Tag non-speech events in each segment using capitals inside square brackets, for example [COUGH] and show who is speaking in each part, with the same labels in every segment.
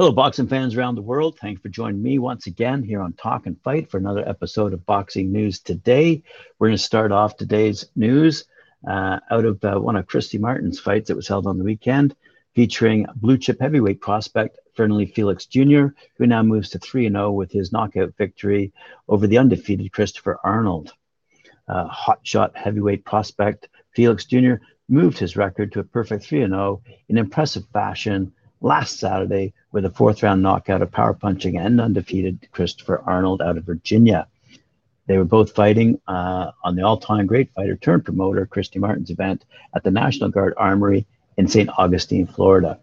Speaker 1: Hello, boxing fans around the world. Thanks for joining me once again here on Talk and Fight for another episode of Boxing News Today. We're going to start off today's news uh, out of uh, one of Christy Martin's fights that was held on the weekend, featuring blue chip heavyweight prospect Fernley Felix Jr., who now moves to 3 0 with his knockout victory over the undefeated Christopher Arnold. Uh, hotshot heavyweight prospect Felix Jr. moved his record to a perfect 3 0 in impressive fashion last Saturday with a fourth round knockout of power punching and undefeated Christopher Arnold out of Virginia. They were both fighting uh, on the all time great fighter turned promoter Christy Martin's event at the National Guard Armory in St. Augustine, Florida.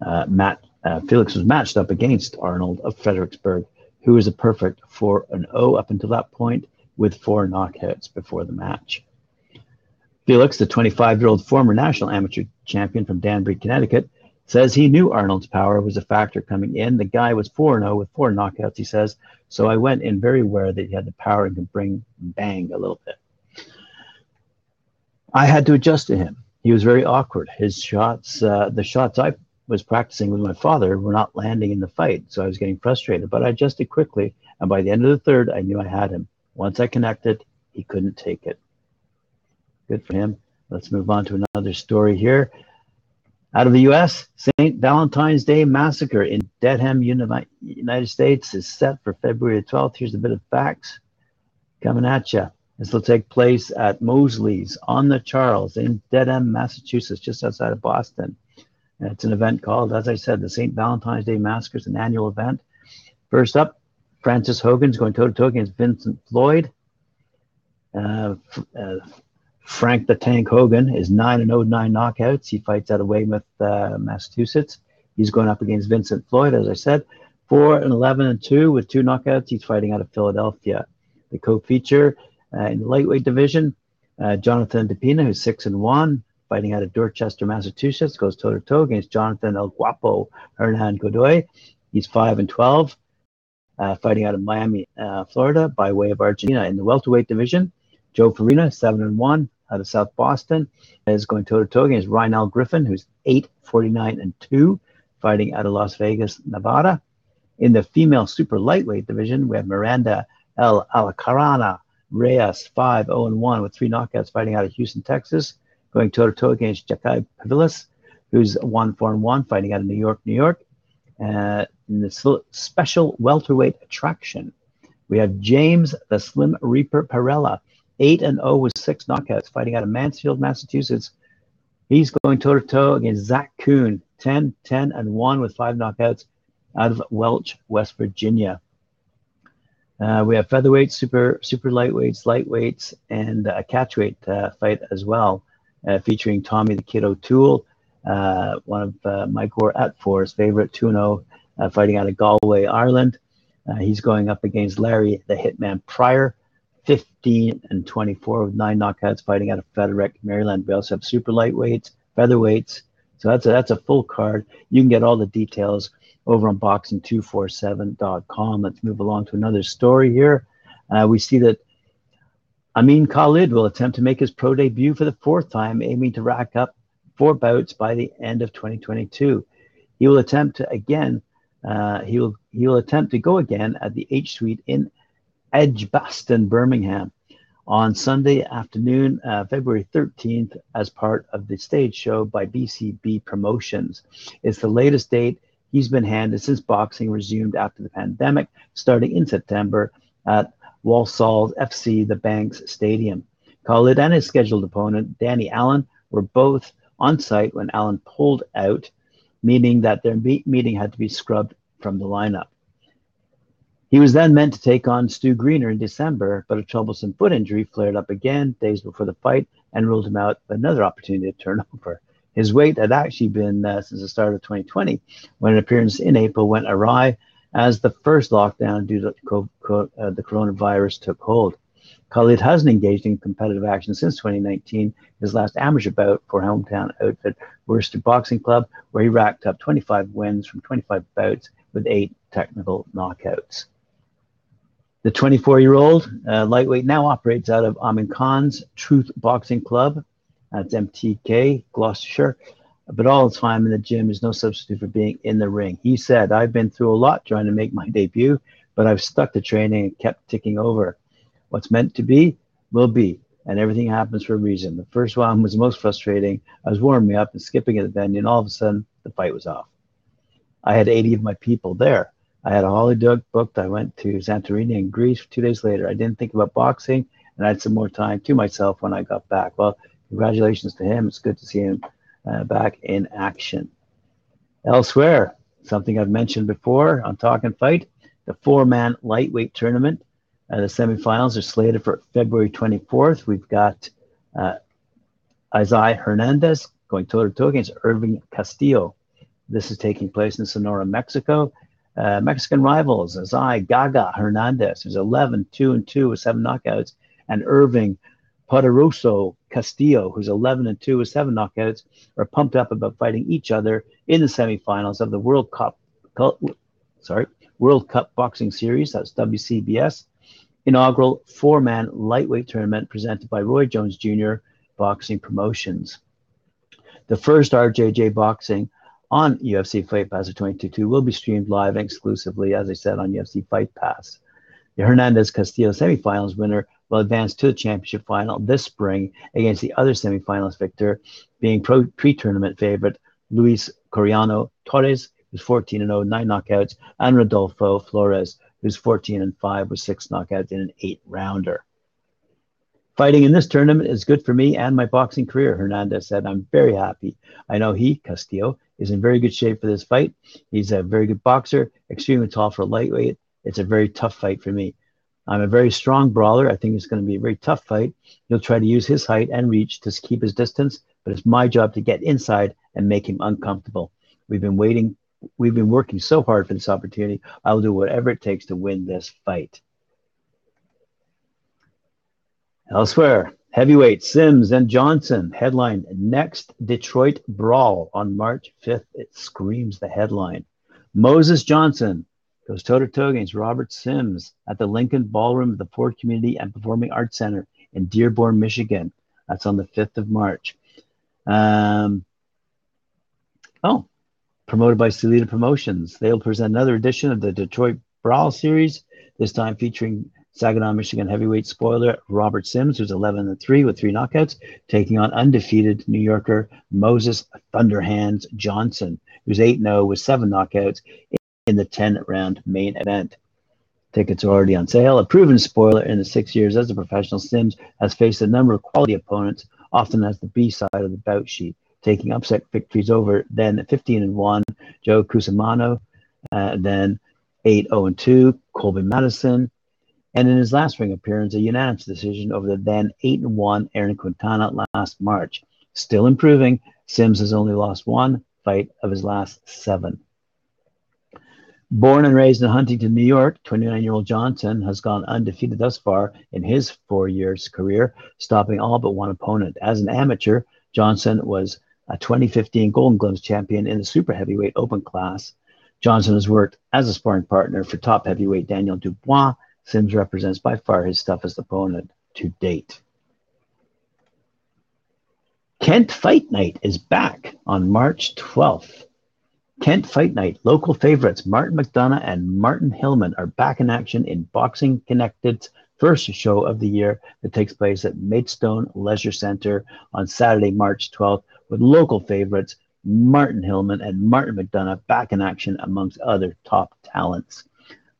Speaker 1: Uh, Matt uh, Felix was matched up against Arnold of Fredericksburg, who was a perfect 4 0 up until that point with four knockouts before the match. Felix, the 25 year old former national amateur champion from Danbury, Connecticut, says he knew Arnold's power was a factor coming in. The guy was 4 0 with four knockouts, he says. So I went in very aware that he had the power and could bring bang a little bit. I had to adjust to him. He was very awkward. His shots, uh, the shots I was practicing with my father, were not landing in the fight. So I was getting frustrated, but I adjusted quickly. And by the end of the third, I knew I had him. Once I connected, he couldn't take it. Good for him. Let's move on to another story here. Out of the U.S., St. Valentine's Day Massacre in Dedham, United States is set for February 12th. Here's a bit of facts coming at you. This will take place at Moseley's on the Charles in Dedham, Massachusetts, just outside of Boston. And it's an event called, as I said, the St. Valentine's Day Massacre. It's an annual event. First up, Francis Hogan's going toe to toe against Vincent Floyd. Uh, uh, Frank the Tank Hogan is 9 and 0, 9 knockouts. He fights out of Weymouth, uh, Massachusetts. He's going up against Vincent Floyd, as I said. 4 and 11 and 2 with two knockouts. He's fighting out of Philadelphia. The co feature uh, in the lightweight division, uh, Jonathan DePina, who's 6 and 1, fighting out of Dorchester, Massachusetts, goes toe to toe against Jonathan El Guapo Hernan Godoy. He's 5 and 12, uh, fighting out of Miami, uh, Florida, by way of Argentina. In the welterweight division, Joe Farina, 7 and 1, out of South Boston, is going toe to toe against Rynell Griffin, who's 8, 49, and 2, fighting out of Las Vegas, Nevada. In the female super lightweight division, we have Miranda El Alacarana Reyes, 5, 0, and 1, with three knockouts, fighting out of Houston, Texas, going toe to toe against Jakai Pavilis, who's 1, 4, and 1, fighting out of New York, New York. Uh, in the special welterweight attraction, we have James the Slim Reaper Perella, 8 and 0 with six knockouts, fighting out of Mansfield, Massachusetts. He's going toe to toe against Zach Kuhn, 10, 10 and 1 with five knockouts out of Welch, West Virginia. Uh, we have featherweights, super super lightweights, lightweights, and a catchweight uh, fight as well, uh, featuring Tommy the Kid O'Toole, uh, one of uh, Mike Gore Atfor's favorite 2 0, uh, fighting out of Galway, Ireland. he's going up against Larry the Hitman Pryor, 15 and 24 with nine knockouts fighting out of Frederick, Maryland. We also have super lightweights, featherweights. So that's a, that's a full card. You can get all the details over on boxing247.com. Let's move along to another story here. Uh, we see that Amin Khalid will attempt to make his pro debut for the fourth time, aiming to rack up four bouts by the end of 2022. He will attempt to again. Uh, he will he will attempt to go again at the H Suite in Edgbaston, Birmingham, on Sunday afternoon, uh, February 13th, as part of the stage show by BCB Promotions. It's the latest date he's been handed since boxing resumed after the pandemic, starting in September at Walsall FC, the Banks Stadium. Khalid and his scheduled opponent, Danny Allen, were both on site when Allen pulled out, meaning that their meeting had to be scrubbed from the lineup. He was then meant to take on Stu Greener in December, but a troublesome foot injury flared up again days before the fight and ruled him out another opportunity to turn [LAUGHS] over. His weight had actually been uh, since the start of 2020, when an appearance in April went awry as the first lockdown due to co- co- uh, the coronavirus took hold. Khalid hasn't engaged in competitive action since 2019, his last amateur bout for hometown outfit Worcester Boxing Club, where he racked up 25 wins from 25 bouts with eight technical knockouts. The 24 year old uh, lightweight now operates out of Amin Khan's Truth Boxing Club. That's MTK, Gloucestershire. but all the time in the gym is no substitute for being in the ring. He said, I've been through a lot trying to make my debut, but I've stuck to training and kept ticking over. What's meant to be will be, and everything happens for a reason. The first one was most frustrating. I was warming up and skipping at the venue, and all of a sudden, the fight was off. I had 80 of my people there. I had a holiday booked. I went to Santorini in Greece two days later. I didn't think about boxing, and I had some more time to myself when I got back. Well, congratulations to him. It's good to see him uh, back in action. Elsewhere, something I've mentioned before on Talk and Fight, the four-man lightweight tournament. Uh, the semifinals are slated for February 24th. We've got uh, Isaiah Hernandez going toe-to-toe against Irving Castillo. This is taking place in Sonora, Mexico. Uh, Mexican rivals, Azai Gaga Hernandez, who's 11, 2 and 2 with seven knockouts, and Irving Poderoso Castillo, who's 11 and 2 with seven knockouts, are pumped up about fighting each other in the semifinals of the World Cup, sorry, World Cup Boxing Series. That's WCBS inaugural four-man lightweight tournament presented by Roy Jones Jr. Boxing Promotions. The first RJJ Boxing on UFC Fight Pass of 2022 will be streamed live exclusively, as I said, on UFC Fight Pass. The Hernandez Castillo semifinals winner will advance to the championship final this spring against the other semifinalist victor, being pre tournament favorite Luis Coriano Torres, who's 14 0, nine knockouts, and Rodolfo Flores, who's 14 and 5 with six knockouts in an eight rounder. Fighting in this tournament is good for me and my boxing career, Hernandez said. I'm very happy. I know he, Castillo, is in very good shape for this fight. He's a very good boxer, extremely tall for a lightweight. It's a very tough fight for me. I'm a very strong brawler. I think it's going to be a very tough fight. He'll try to use his height and reach to keep his distance, but it's my job to get inside and make him uncomfortable. We've been waiting we've been working so hard for this opportunity. I'll do whatever it takes to win this fight. Elsewhere, heavyweight Sims and Johnson headline next Detroit brawl on March 5th. It screams the headline. Moses Johnson goes toe to toe against Robert Sims at the Lincoln Ballroom of the Ford Community and Performing Arts Center in Dearborn, Michigan. That's on the 5th of March. Um, oh, promoted by Salita Promotions. They'll present another edition of the Detroit Brawl Series, this time featuring Saginaw, Michigan heavyweight spoiler Robert Sims, who's 11 and 3 with three knockouts, taking on undefeated New Yorker Moses Thunderhands Johnson, who's 8 0 with seven knockouts in the 10 round main event. Tickets are already on sale. A proven spoiler in the six years as a professional, Sims has faced a number of quality opponents, often as the B side of the bout sheet taking upset victories over then 15 and 1 Joe Cusimano, uh, then 8 0 and 2 Colby Madison, and in his last ring appearance, a unanimous decision over the then 8 and 1 Aaron Quintana last March. Still improving, Sims has only lost one fight of his last seven. Born and raised in Huntington, New York, 29 year old Johnson has gone undefeated thus far in his four years career, stopping all but one opponent. As an amateur, Johnson was a 2015 Golden Gloves champion in the super heavyweight open class. Johnson has worked as a sparring partner for top heavyweight Daniel Dubois. Sims represents by far his toughest opponent to date. Kent Fight Night is back on March 12th. Kent Fight Night, local favorites Martin McDonough and Martin Hillman are back in action in Boxing Connected's first show of the year that takes place at Maidstone Leisure Center on Saturday, March 12th with local favorites Martin Hillman and Martin McDonough back in action amongst other top talents.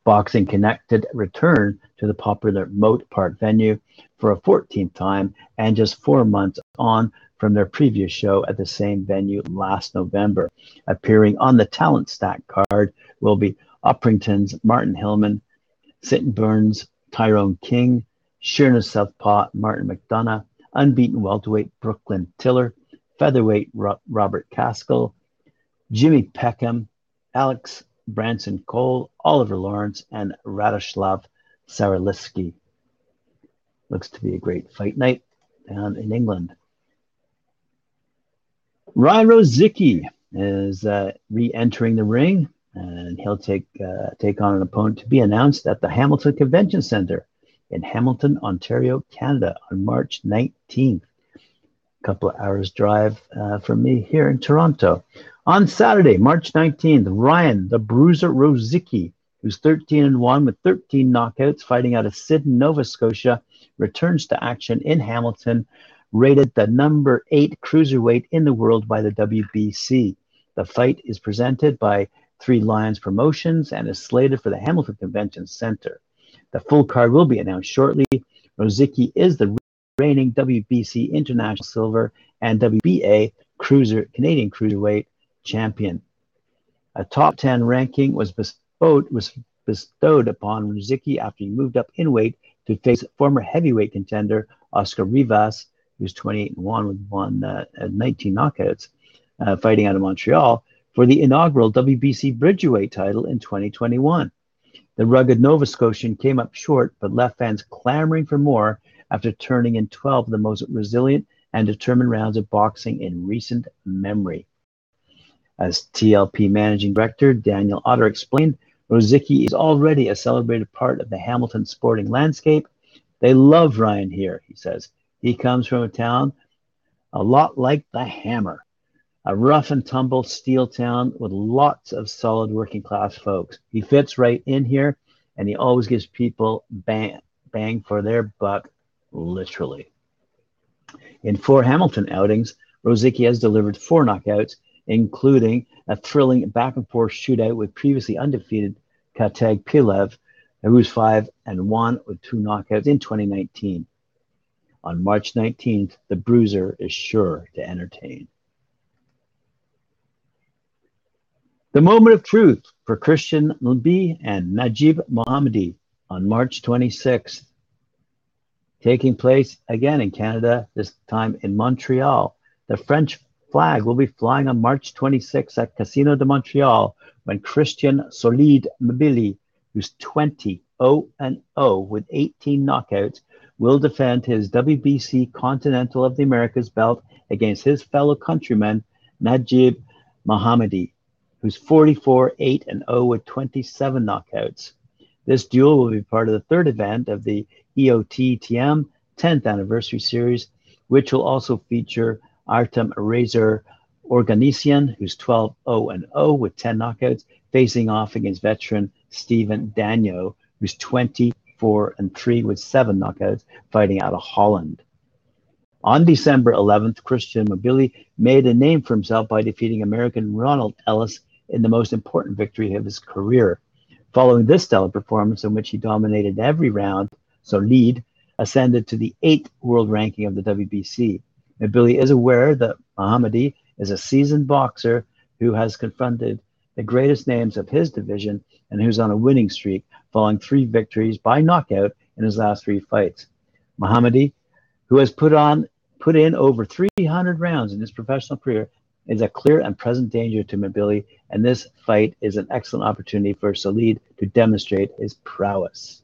Speaker 1: Boxing Connected returned to the popular Moat Park venue for a 14th time and just four months on from their previous show at the same venue last November. Appearing on the talent stack card will be Uppington's Martin Hillman, Sittingbourne, Tyrone King, Sheerness Southpaw Martin McDonough, unbeaten welterweight Brooklyn Tiller, featherweight Ro- Robert Caskell, Jimmy Peckham, Alex Branson Cole, Oliver Lawrence, and Radoslav Saraliski. Looks to be a great fight night down in England. Ryan Rozicki is uh, re-entering the ring, and he'll take uh, take on an opponent to be announced at the Hamilton Convention Center in Hamilton, Ontario, Canada, on March 19th. Couple of hours drive uh, from me here in Toronto. On Saturday, March 19th, Ryan, the Bruiser Rozicki, who's 13 and 1 with 13 knockouts, fighting out of Sydney, Nova Scotia, returns to action in Hamilton, rated the number eight cruiserweight in the world by the WBC. The fight is presented by Three Lions Promotions and is slated for the Hamilton Convention Center. The full card will be announced shortly. Rozicki is the reigning WBC International Silver and WBA Cruiser Canadian Cruiserweight champion. A top 10 ranking was bestowed, was bestowed upon Rozicki after he moved up in weight to face former heavyweight contender Oscar Rivas, who's 28 and 1 with one uh, 19 knockouts, uh, fighting out of Montreal for the inaugural WBC Bridgeweight title in 2021. The rugged Nova Scotian came up short, but left fans clamoring for more after turning in 12 of the most resilient and determined rounds of boxing in recent memory. As TLP Managing Director Daniel Otter explained, Rozicki is already a celebrated part of the Hamilton sporting landscape. They love Ryan here, he says. He comes from a town a lot like the Hammer, a rough and tumble steel town with lots of solid working class folks. He fits right in here and he always gives people bang, bang for their buck, literally. In four Hamilton outings, Rozicki has delivered four knockouts including a thrilling back and forth shootout with previously undefeated Katag Pilev, who was 5 and 1 with two knockouts in 2019. On March 19th, the Bruiser is sure to entertain. The moment of truth for Christian Mbilli and Najib Mohammadi on March 26th, taking place again in Canada, this time in Montreal. The French flag will be flying on March 26 at Casino de Montreal when Christian Solide Mbilli, who's 20 0 and 0 with 18 knockouts, will defend his WBC Continental of the Americas belt against his fellow countryman Najib Mohammadi, who's 44 8 and 0 with 27 knockouts. This duel will be part of the third event of the EOTTM 10th anniversary series, which will also feature Artem Razor Oganessian, who's 12 0 and 0 with 10 knockouts, facing off against veteran Stephen Danyo, who's 24 and 3 with 7 knockouts, fighting out of Holland. On December 11th, Christian Mbilli made a name for himself by defeating American Ronald Ellis in the most important victory of his career. Following this stellar performance, in which he dominated every round, Solide ascended to the eighth world ranking of the WBC. Mbilli is aware that Mohammadi is a seasoned boxer who has confronted the greatest names of his division and who's on a winning streak, following three victories by knockout in his last three fights. Mohammadi, who has put on put in over 300 rounds in his professional career, is a clear and present danger to Mbilli, and this fight is an excellent opportunity for Solide to demonstrate his prowess.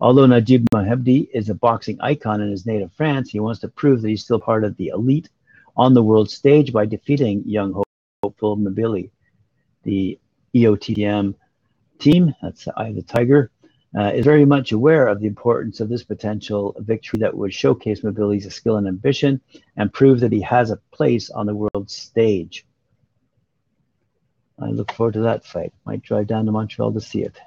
Speaker 1: Although Najib Mohammadi is a boxing icon in his native France, he wants to prove that he's still part of the elite on the world stage by defeating young hopeful Mbilli. The EOTM team, that's the Eye of the Tiger, uh, is very much aware of the importance of this potential victory that would showcase Mbilli's skill and ambition and prove that he has a place on the world stage. I look forward to that fight. Might drive down to Montreal to see it.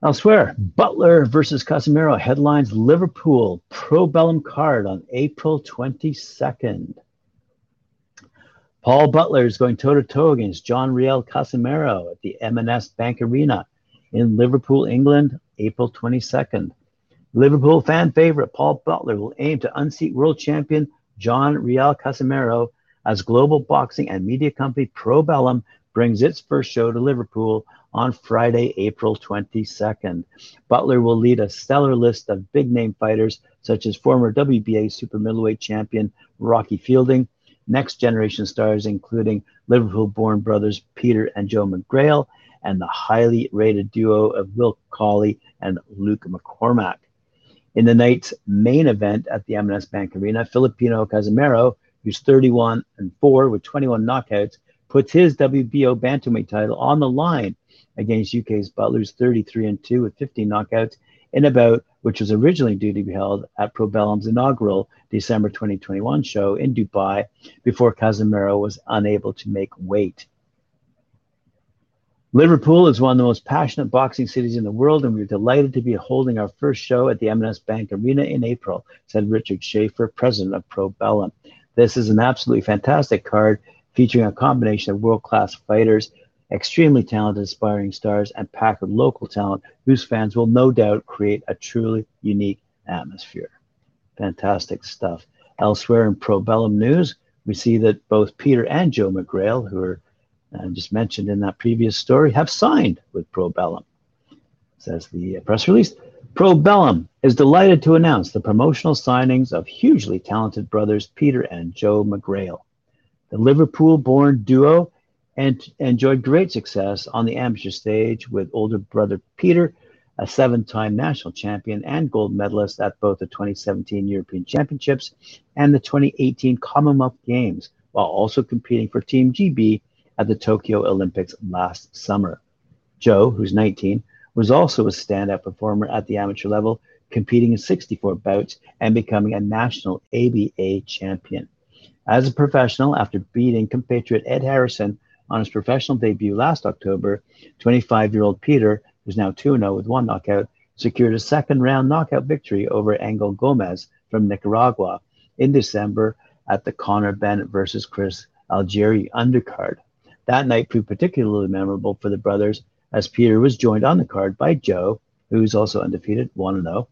Speaker 1: Elsewhere, Butler versus Casimero headlines Liverpool Probellum card on April 22nd. Paul Butler is going toe to toe against John Riel Casimero at the M&S Bank Arena in Liverpool, England, April 22nd. Liverpool fan favorite Paul Butler will aim to unseat world champion John Riel Casimero as global boxing and media company Probellum brings its first show to Liverpool on Friday, April 22nd. Butler will lead a stellar list of big name fighters such as former WBA super middleweight champion Rocky Fielding, next generation stars including Liverpool born brothers Peter and Joe McGrail, and the highly rated duo of Will Cawley and Luke McCormack. In the night's main event at the M&S Bank Arena, Filipino Casimero, who's 31 and 4 with 21 knockouts, puts his WBO bantamweight title on the line against UK's Butler's 33 and 2 with 15 knockouts in a bout which was originally due to be held at Probellum's inaugural December 2021 show in Dubai before Casimero was unable to make weight. Liverpool is one of the most passionate boxing cities in the world, and we're delighted to be holding our first show at the M&S Bank Arena in April, said Richard Schaefer, president of Probellum. This is an absolutely fantastic card featuring a combination of world-class fighters, extremely talented, aspiring stars, and packed with local talent whose fans will no doubt create a truly unique atmosphere. Fantastic stuff. Elsewhere in Probellum news, we see that both Peter and Joe McGrail, who are uh, just mentioned in that previous story, have signed with Probellum. Says the press release. Probellum is delighted to announce the promotional signings of hugely talented brothers Peter and Joe McGrail. The Liverpool born duo and enjoyed great success on the amateur stage with older brother Peter, a seven time national champion and gold medalist at both the 2017 European Championships and the 2018 Commonwealth Games, while also competing for Team GB at the Tokyo Olympics last summer. Joe, who's 19, was also a standout performer at the amateur level, competing in 64 bouts and becoming a national ABA champion. As a professional, after beating compatriot Ed Harrison on his professional debut last October, 25 year old Peter, who's now 2 0 with one knockout, secured a second round knockout victory over Angel Gomez from Nicaragua in December at the Conor Bennett versus Chris Algieri undercard. That night proved particularly memorable for the brothers as Peter was joined on the card by Joe, who's also undefeated, 1 0,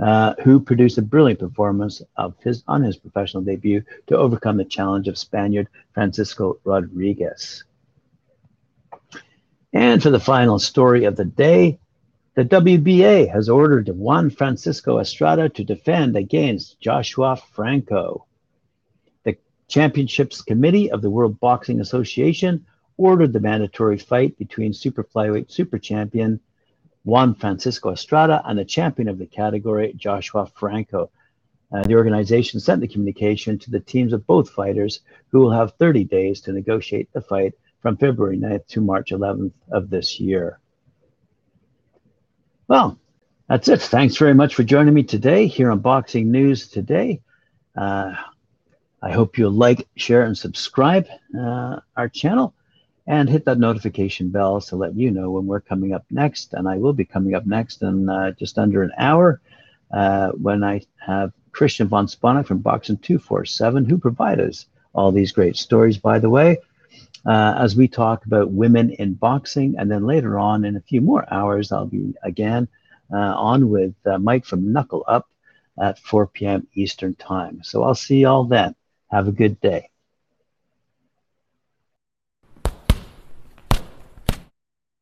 Speaker 1: uh, who produced a brilliant performance of his on his professional debut to overcome the challenge of Spaniard Francisco Rodriguez. And for the final story of the day, the WBA has ordered Juan Francisco Estrada to defend against Joshua Franco. The Championships Committee of the World Boxing Association ordered the mandatory fight between super flyweight super champion Juan Francisco Estrada and the champion of the category, Joshua Franco. Uh, the organization sent the communication to the teams of both fighters, who will have 30 days to negotiate the fight from February 9th to March 11th of this year. Well, that's it. Thanks very much for joining me today here on Boxing News Today. Uh, I hope you'll like, share, and subscribe uh, our channel and hit that notification bell to let you know when we're coming up next. And I will be coming up next in uh, just under an hour uh, when I have Christian von Sponek from Boxing 247, who provide us all these great stories, by the way, uh, as we talk about women in boxing. And then later on, in a few more hours, I'll be again uh, on with uh, Mike from Knuckle Up at 4 p.m. Eastern Time. So I'll see you all then. Have a good day.